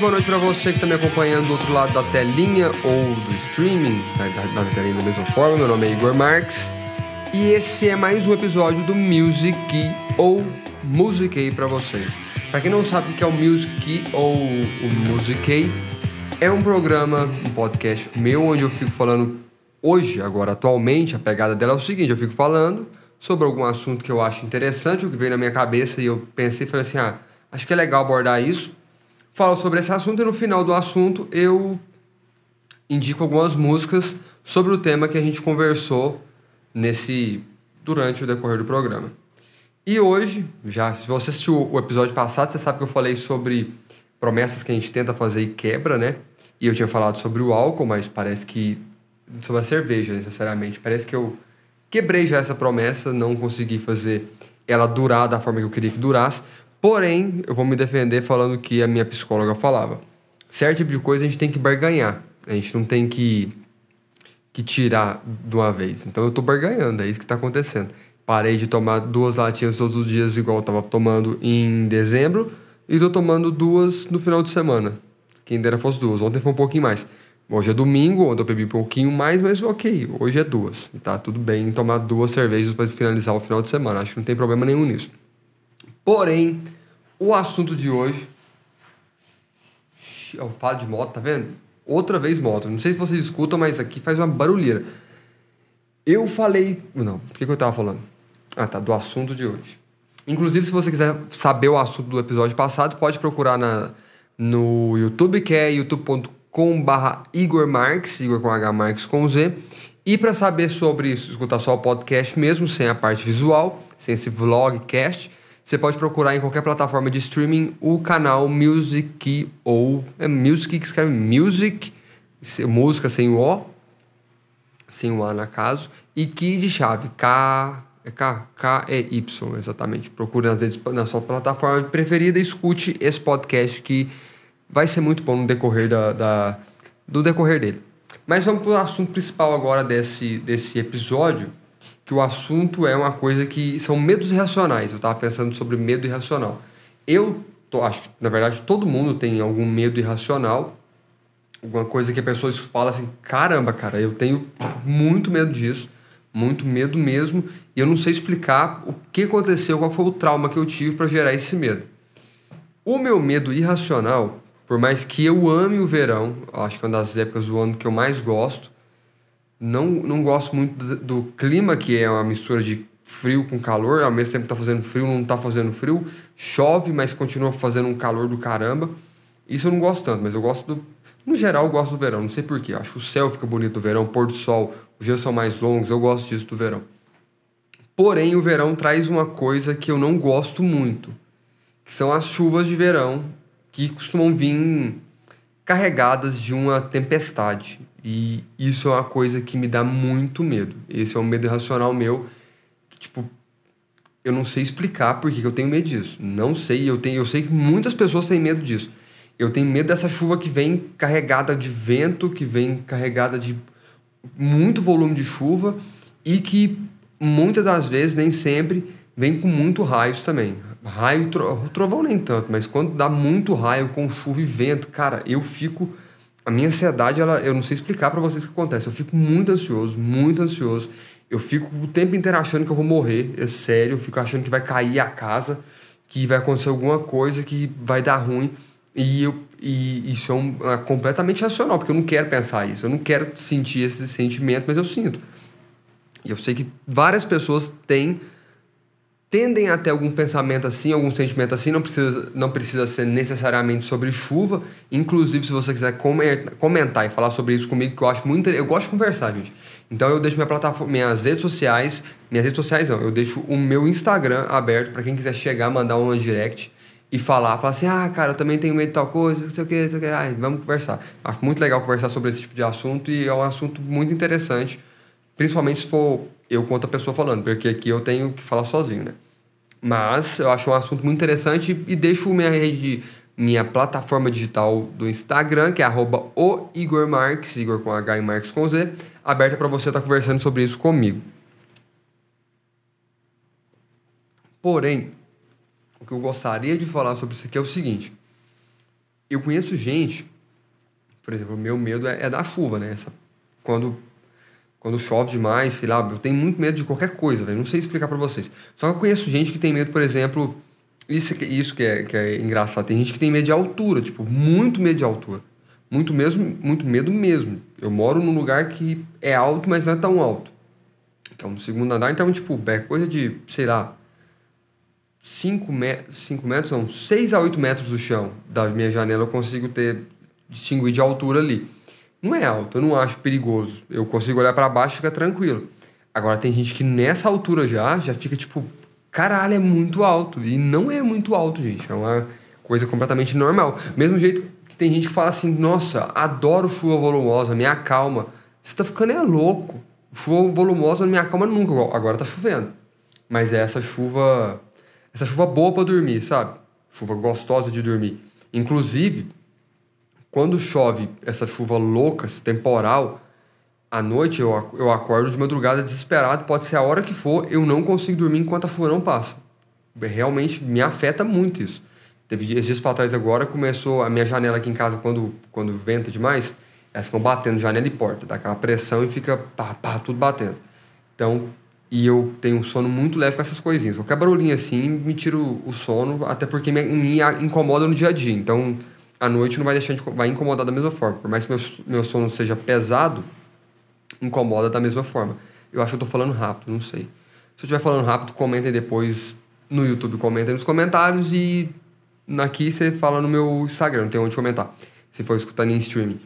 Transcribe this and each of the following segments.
boa noite para você que está me acompanhando do outro lado da telinha ou do streaming, da, da, da telinha da mesma forma. Meu nome é Igor Marques e esse é mais um episódio do Music ou Music para vocês. Para quem não sabe o que é o Music ou o Music, é um programa, um podcast meu onde eu fico falando hoje, agora atualmente, a pegada dela é o seguinte: eu fico falando sobre algum assunto que eu acho interessante, o que veio na minha cabeça e eu pensei e falei assim: ah, acho que é legal abordar isso falo sobre esse assunto e no final do assunto eu indico algumas músicas sobre o tema que a gente conversou nesse durante o decorrer do programa. E hoje, já se você assistiu o episódio passado, você sabe que eu falei sobre promessas que a gente tenta fazer e quebra, né? E eu tinha falado sobre o álcool, mas parece que sobre a cerveja, necessariamente. Parece que eu quebrei já essa promessa, não consegui fazer ela durar da forma que eu queria que durasse. Porém, eu vou me defender falando que a minha psicóloga falava. Certo tipo de coisa a gente tem que barganhar. A gente não tem que, que tirar de uma vez. Então eu tô barganhando, é isso que tá acontecendo. Parei de tomar duas latinhas todos os dias, igual eu tava tomando em dezembro, e tô tomando duas no final de semana. Quem dera fosse duas. Ontem foi um pouquinho mais. Hoje é domingo, onde eu bebi um pouquinho mais, mas ok, hoje é duas. Tá tudo bem tomar duas cervejas para finalizar o final de semana. Acho que não tem problema nenhum nisso. Porém, o assunto de hoje. Eu falo de moto, tá vendo? Outra vez moto. Não sei se vocês escutam, mas aqui faz uma barulheira. Eu falei. Não, o que, que eu tava falando? Ah, tá, do assunto de hoje. Inclusive, se você quiser saber o assunto do episódio passado, pode procurar na, no YouTube, que é youtube.com/barra Igor Marques, Igor com H Marques com Z. E para saber sobre isso, escutar só o podcast mesmo, sem a parte visual, sem esse vlogcast, você pode procurar em qualquer plataforma de streaming o canal Music ou é Music que escreve Music, música sem o O, sem o A na caso, e que de chave K é K, K é Y, exatamente. Procure nas redes, na sua plataforma preferida e escute esse podcast que vai ser muito bom no decorrer da, da do decorrer dele. Mas vamos para o assunto principal agora desse, desse episódio, que o assunto é uma coisa que são medos irracionais. Eu estava pensando sobre medo irracional. Eu tô, acho que, na verdade, todo mundo tem algum medo irracional. Alguma coisa que a pessoa fala assim: caramba, cara, eu tenho muito medo disso, muito medo mesmo, e eu não sei explicar o que aconteceu, qual foi o trauma que eu tive para gerar esse medo. O meu medo irracional, por mais que eu ame o verão, acho que é uma das épocas do ano que eu mais gosto, não, não gosto muito do, do, clima, que é uma mistura de frio com calor. Ao mesmo tempo tá fazendo frio, não tá fazendo frio. Chove, mas continua fazendo um calor do caramba. Isso eu não gosto tanto, mas eu gosto do. No geral, eu gosto do verão, não sei porquê. Acho que o céu fica bonito do verão, pôr do sol, os dias são mais longos, eu gosto disso do verão. Porém, o verão traz uma coisa que eu não gosto muito, que são as chuvas de verão, que costumam vir carregadas de uma tempestade. E isso é uma coisa que me dá muito medo. Esse é um medo irracional meu, que, tipo, eu não sei explicar por que eu tenho medo disso. Não sei, eu tenho, eu sei que muitas pessoas têm medo disso. Eu tenho medo dessa chuva que vem carregada de vento, que vem carregada de muito volume de chuva e que muitas das vezes, nem sempre, vem com muito raios também. Raio, trovão nem tanto, mas quando dá muito raio com chuva e vento, cara, eu fico a minha ansiedade, ela, eu não sei explicar para vocês o que acontece. Eu fico muito ansioso, muito ansioso. Eu fico o tempo inteiro achando que eu vou morrer, é sério. Eu fico achando que vai cair a casa, que vai acontecer alguma coisa que vai dar ruim. E, eu, e isso é, um, é completamente racional, porque eu não quero pensar isso. Eu não quero sentir esse sentimento, mas eu sinto. E eu sei que várias pessoas têm tendem a ter algum pensamento assim, algum sentimento assim, não precisa, não precisa ser necessariamente sobre chuva. Inclusive, se você quiser comentar e falar sobre isso comigo, que eu acho muito eu gosto de conversar, gente. Então eu deixo minha plataforma, minhas redes sociais, minhas redes sociais não, eu deixo o meu Instagram aberto para quem quiser chegar, mandar uma direct e falar, falar assim: "Ah, cara, eu também tenho medo de tal coisa, não sei o que, não sei o que, ai, vamos conversar". Acho muito legal conversar sobre esse tipo de assunto e é um assunto muito interessante, principalmente se for eu com outra pessoa falando, porque aqui eu tenho que falar sozinho, né? Mas eu acho um assunto muito interessante e deixo minha rede, minha plataforma digital do Instagram, que é arroba o Igor Marques, Igor com H e Marques com Z, aberta para você estar tá conversando sobre isso comigo. Porém, o que eu gostaria de falar sobre isso aqui é o seguinte. eu conheço gente, por exemplo, meu medo é, é da chuva, né? Essa, quando, quando chove demais, sei lá, eu tenho muito medo de qualquer coisa, velho. Não sei explicar para vocês. Só que eu conheço gente que tem medo, por exemplo, isso, isso que, é, que é engraçado. Tem gente que tem medo de altura, tipo, muito medo de altura. Muito mesmo, muito medo mesmo. Eu moro num lugar que é alto, mas não é tão alto. Então, no segundo andar, então, tipo, é coisa de, sei lá, 5 metros, metros, não, 6 a 8 metros do chão da minha janela eu consigo ter, distinguir de altura ali. Não é alto, eu não acho perigoso. Eu consigo olhar para baixo e ficar tranquilo. Agora, tem gente que nessa altura já, já fica tipo, caralho, é muito alto. E não é muito alto, gente. É uma coisa completamente normal. Mesmo jeito que tem gente que fala assim, nossa, adoro chuva volumosa, me acalma. Você tá ficando é louco. Chuva volumosa não me acalma nunca. Agora tá chovendo. Mas é essa chuva. Essa chuva boa para dormir, sabe? Chuva gostosa de dormir. Inclusive, quando chove essa chuva louca, temporal, à noite eu, eu acordo de madrugada desesperado, pode ser a hora que for, eu não consigo dormir enquanto a chuva não passa. Realmente me afeta muito isso. Teve dias, dias para trás agora, começou a minha janela aqui em casa, quando, quando venta demais, elas ficam batendo janela e porta, dá aquela pressão e fica pá, pá, tudo batendo. Então, e eu tenho um sono muito leve com essas coisinhas. Qualquer barulhinho assim me tira o, o sono, até porque me, me incomoda no dia a dia. Então, à noite não vai deixar de, vai incomodar da mesma forma. Por mais que meu, meu sono seja pesado, incomoda da mesma forma. Eu acho que eu tô falando rápido, não sei. Se eu estiver falando rápido, comentem depois no YouTube, comentem nos comentários e aqui você fala no meu Instagram, tem onde comentar. Se for escutando em streaming.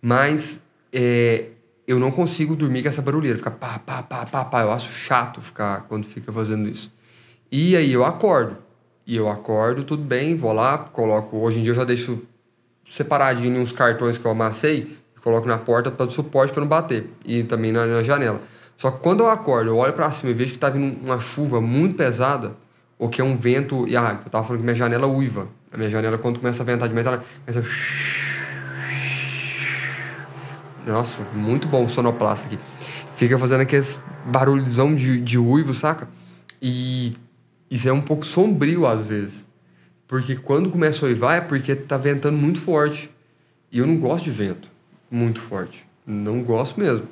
Mas é, eu não consigo dormir com essa barulheira, ficar pá, pá, pá, pá, pá. Eu acho chato ficar quando fica fazendo isso. E aí eu acordo. E eu acordo, tudo bem, vou lá, coloco. Hoje em dia eu já deixo separadinho uns cartões que eu amassei e coloco na porta para suporte para não bater. E também na, na, janela. Só que quando eu acordo, eu olho para cima e vejo que tá vindo uma chuva muito pesada, ou que é um vento. E ah, eu tava falando que minha janela uiva. A minha janela, quando começa a ventar demais, ela começa. Nossa, muito bom o sonoplasta aqui. Fica fazendo aqueles barulhozão de, de uivo, saca? E isso é um pouco sombrio às vezes. Porque quando começa a uivar é porque tá ventando muito forte. E eu não gosto de vento muito forte. Não gosto mesmo.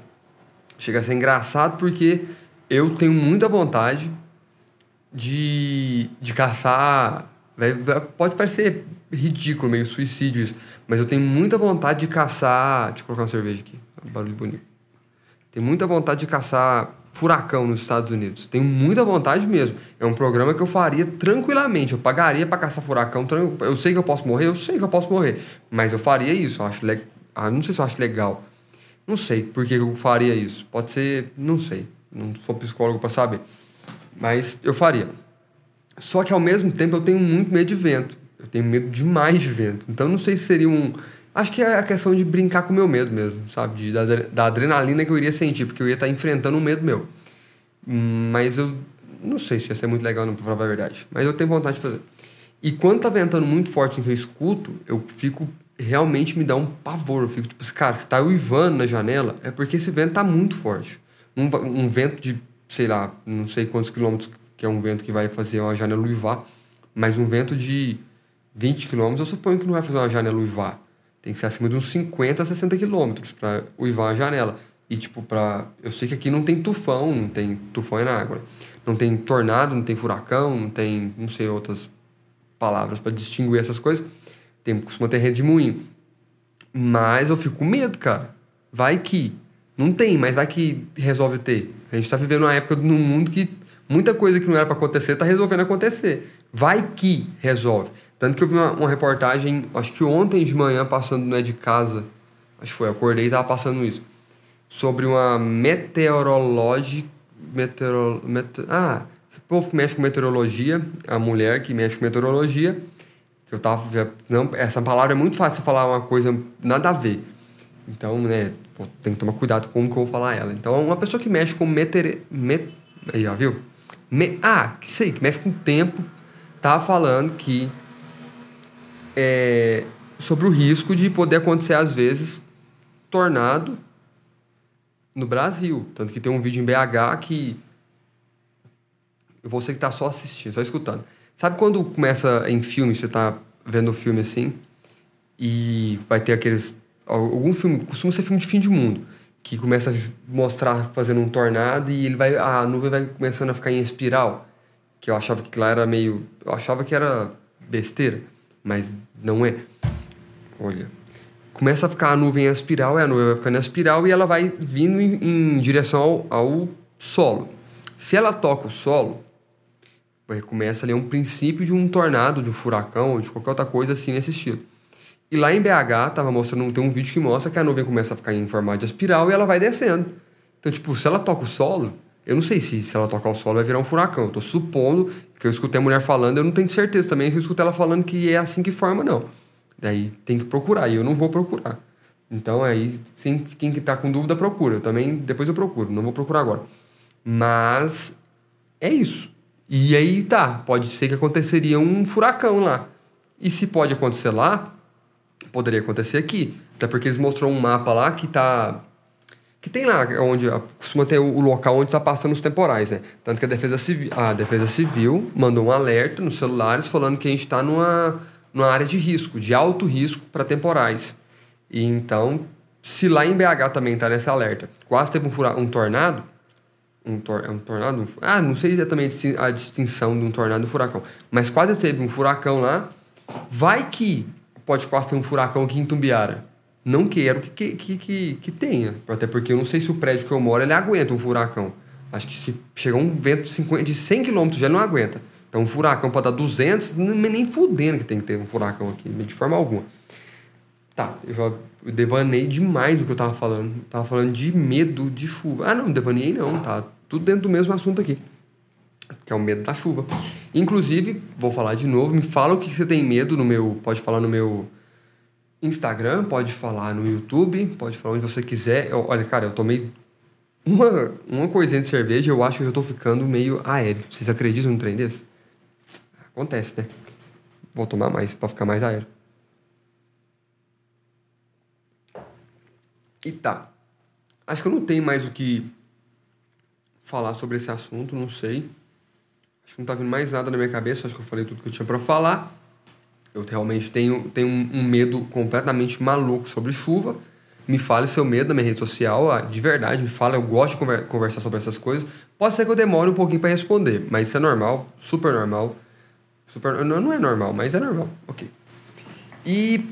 Chega a ser engraçado porque eu tenho muita vontade de, de caçar. Pode parecer ridículo, meio suicídio isso. Mas eu tenho muita vontade de caçar. Deixa eu colocar uma cerveja aqui. Um barulho bonito. Tenho muita vontade de caçar furacão nos Estados Unidos. Tenho muita vontade mesmo. É um programa que eu faria tranquilamente. Eu pagaria para caçar furacão. Eu sei que eu posso morrer, eu sei que eu posso morrer. Mas eu faria isso. Eu acho le... ah, não sei se eu acho legal. Não sei por que eu faria isso. Pode ser, não sei. Não sou psicólogo para saber. Mas eu faria. Só que ao mesmo tempo eu tenho muito medo de vento. Eu tenho medo demais de vento. Então não sei se seria um. Acho que é a questão de brincar com o meu medo mesmo, sabe? De, da, da adrenalina que eu iria sentir, porque eu ia estar enfrentando um medo meu. Mas eu não sei se ia ser muito legal, não, pra falar a verdade. Mas eu tenho vontade de fazer. E quando tá ventando muito forte em que eu escuto, eu fico. Realmente me dá um pavor. Eu fico tipo, cara, se tá uivando na janela, é porque esse vento tá muito forte. Um, um vento de, sei lá, não sei quantos quilômetros que é um vento que vai fazer uma janela uivar, mas um vento de 20 km, eu suponho que não vai fazer uma janela uivar. Tem que ser acima de uns 50 a 60 km para uivar a janela. E, tipo, pra... eu sei que aqui não tem tufão, não tem tufão é na água. Não tem tornado, não tem furacão, não tem, não sei, outras palavras para distinguir essas coisas. Tem, costuma ter rede de moinho. Mas eu fico com medo, cara. Vai que. Não tem, mas vai que resolve ter. A gente tá vivendo uma época num mundo que muita coisa que não era para acontecer tá resolvendo acontecer. Vai que resolve. Tanto que eu vi uma, uma, reportagem, acho que ontem de manhã, passando não é de casa, acho que foi, acordei e tava passando isso, sobre uma meteorológica. Meteoro, mete, ah, esse povo que mexe com meteorologia, a mulher que mexe com meteorologia, que eu tava. Não, essa palavra é muito fácil falar uma coisa nada a ver. Então, né, tem que tomar cuidado com como que eu vou falar ela. Então, uma pessoa que mexe com meteor. Met, aí, ó, viu? Me, ah, que sei, que mexe com tempo, tava falando que é, sobre o risco de poder acontecer, às vezes, tornado no Brasil. Tanto que tem um vídeo em BH que. Você que está só assistindo, só escutando. Sabe quando começa em filme, você está vendo o filme assim, e vai ter aqueles. Algum filme, costuma ser filme de fim de mundo, que começa a mostrar fazendo um tornado e ele vai. A nuvem vai começando a ficar em espiral. Que eu achava que lá era meio. Eu achava que era besteira, mas não é. Olha. Começa a ficar a nuvem em espiral, e a nuvem vai ficando em espiral e ela vai vindo em, em direção ao, ao solo. Se ela toca o solo, começa ali um princípio de um tornado, de um furacão, de qualquer outra coisa assim nesse estilo. E lá em BH, tava mostrando, tem um vídeo que mostra que a nuvem começa a ficar em formato de espiral e ela vai descendo. Então, tipo, se ela toca o solo, eu não sei se se ela tocar o solo vai virar um furacão. Eu tô supondo que eu escutei a mulher falando, eu não tenho certeza também se eu escutei ela falando que é assim que forma, não. Daí tem que procurar, e eu não vou procurar. Então aí, sim, quem que tá com dúvida, procura. Eu também, depois eu procuro, não vou procurar agora. Mas é isso. E aí tá, pode ser que aconteceria um furacão lá. E se pode acontecer lá, poderia acontecer aqui. Até porque eles mostrou um mapa lá que tá. Que tem lá, onde costuma ter o local onde está passando os temporais, né? Tanto que a Defesa Civil, a Defesa Civil mandou um alerta nos celulares falando que a gente está numa, numa área de risco, de alto risco para temporais. E então, se lá em BH também está nesse alerta, quase teve um, fura, um tornado, um, tor é um tornado? Ah, não sei exatamente a distinção de um tornado e um furacão, mas quase teve um furacão lá. Vai que pode quase ter um furacão aqui em Tumbiara. Não quero que, que, que, que tenha, até porque eu não sei se o prédio que eu moro ele aguenta um furacão. Acho que se chegar um vento de, 50, de 100 km já não aguenta. Então um furacão pode dar 200, nem fudendo que tem que ter um furacão aqui, de forma alguma. Tá, eu já devanei demais do que eu tava falando. Tava falando de medo de chuva. Ah, não, devanei não, tá tudo dentro do mesmo assunto aqui, que é o medo da chuva. Inclusive, vou falar de novo, me fala o que você tem medo no meu, pode falar no meu Instagram, pode falar no YouTube, pode falar onde você quiser. Eu, olha, cara, eu tomei uma, uma coisinha de cerveja, eu acho que eu tô ficando meio aéreo. Vocês acreditam num trem desse? Acontece, né? Vou tomar mais para ficar mais aéreo. E tá. Acho que eu não tenho mais o que falar sobre esse assunto, não sei. Acho que não tá vindo mais nada na minha cabeça, acho que eu falei tudo que eu tinha para falar. Eu realmente tenho, tenho um, medo completamente maluco sobre chuva. Me fale seu medo na minha rede social, ah, de verdade, me fala, eu gosto de conversar sobre essas coisas. Pode ser que eu demore um pouquinho para responder, mas isso é normal, super normal. Super, não, é normal, mas é normal, ok. E,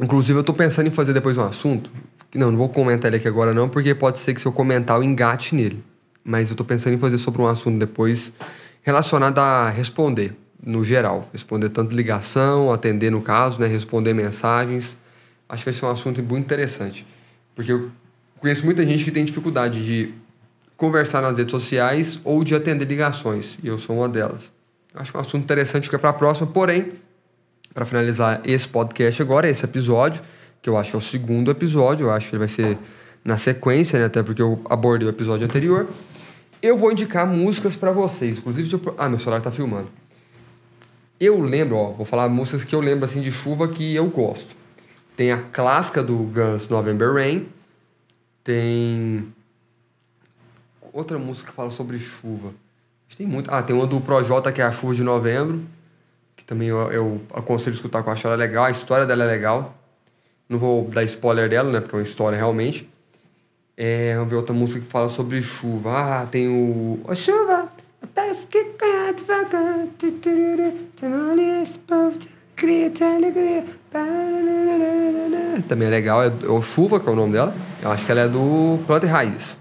inclusive, eu tô pensando em fazer depois um assunto, não, não vou comentar ele aqui agora não, porque pode ser que se eu comentar eu engate nele mas eu tô pensando em fazer sobre um assunto depois relacionado a responder, no geral. Responder tanto ligação, atender no caso, né? Responder mensagens. Acho que vai ser um assunto muito interessante. Porque eu conheço muita gente que tem dificuldade de conversar nas redes sociais ou de atender ligações, e eu sou uma delas. Acho que é um assunto interessante é para a próxima, porém, para finalizar esse podcast agora, esse episódio, que eu acho que é o segundo episódio, eu acho que ele vai ser na sequência, né? Até porque eu abordei o episódio anterior. Eu vou indicar músicas para vocês. Inclusive, eu... ah, meu celular tá filmando. Eu lembro, ó, vou falar músicas que eu lembro assim de chuva que eu gosto. Tem a clássica do Guns November Rain. Tem outra música que fala sobre chuva. Tem muito. Ah, tem uma do Projota que é a chuva de novembro, que também eu, eu aconselho escutar eu acho ela legal, a história dela é legal. Não vou dar spoiler dela, né, porque é uma história realmente. É, vamos ver outra música que fala sobre chuva. Ah, tem o. Ô, chuva! Que. Também é legal, é o Chuva, que é o nome dela. Eu acho que ela é do Planta e Raiz.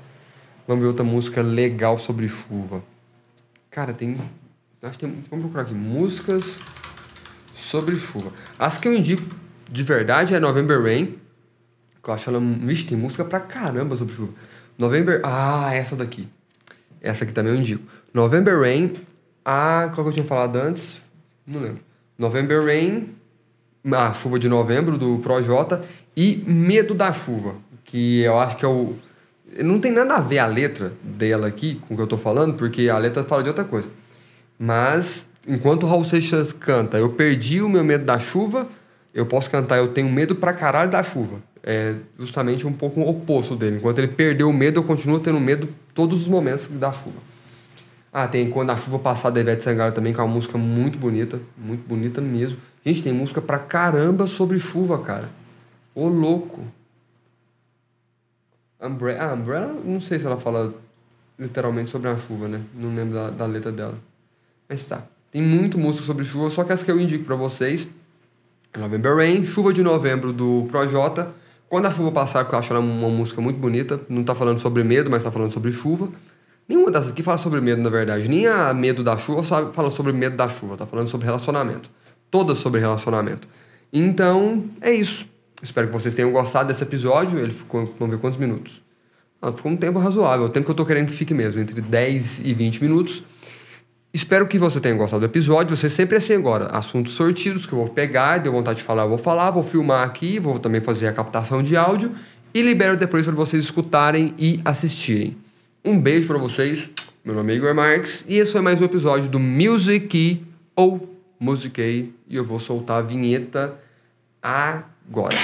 Vamos ver outra música legal sobre chuva. Cara, tem. Acho que tem. Vamos procurar aqui. Músicas sobre chuva. As que eu indico de verdade é November Rain eu acho ela. Vixe, tem música pra caramba sobre chuva. November. Ah, essa daqui. Essa aqui também eu indico. November Rain. Ah, qual que eu tinha falado antes? Não lembro. November Rain. Ah, Chuva de Novembro, do Projota. E Medo da Chuva. Que eu acho que é o. Não tem nada a ver a letra dela aqui com o que eu tô falando, porque a letra fala de outra coisa. Mas, enquanto o Raul Seixas canta, eu perdi o meu medo da chuva, eu posso cantar, eu tenho medo pra caralho da chuva é justamente um pouco o oposto dele. Enquanto ele perdeu o medo, eu continuo tendo medo todos os momentos da chuva. Ah, tem Quando a Chuva Passar da Ivete Sangalo também, que é uma música muito bonita. Muito bonita mesmo. Gente, tem música pra caramba sobre chuva, cara. Ô, louco. Umbrella, ah, Umbrella, não sei se ela fala literalmente sobre a chuva, né? Não lembro da, da letra dela. Mas tá. Tem muito música sobre chuva, só que as que eu indico para vocês November Rain, Chuva de Novembro do Projota. Quando a chuva passar, que eu acho ela uma música muito bonita. Não tá falando sobre medo, mas tá falando sobre chuva. Nenhuma dessas aqui fala sobre medo, na verdade. Nem a medo da chuva sabe, fala sobre medo da chuva. Tá falando sobre relacionamento. Todas sobre relacionamento. Então, é isso. Espero que vocês tenham gostado desse episódio. Ele ficou, vamos ver quantos minutos. Ah, ficou um tempo razoável. O tempo que eu tô querendo que fique mesmo, entre 10 e 20 minutos. Espero que você tenha gostado do episódio. Você sempre assim agora. Assuntos sortidos que eu vou pegar, deu vontade de falar, eu vou falar, vou filmar aqui, vou também fazer a captação de áudio e libero depois para vocês escutarem e assistirem. Um beijo para vocês. Meu nome é Igor Marques e esse foi mais um episódio do Music ou Musiquei e eu vou soltar a vinheta agora.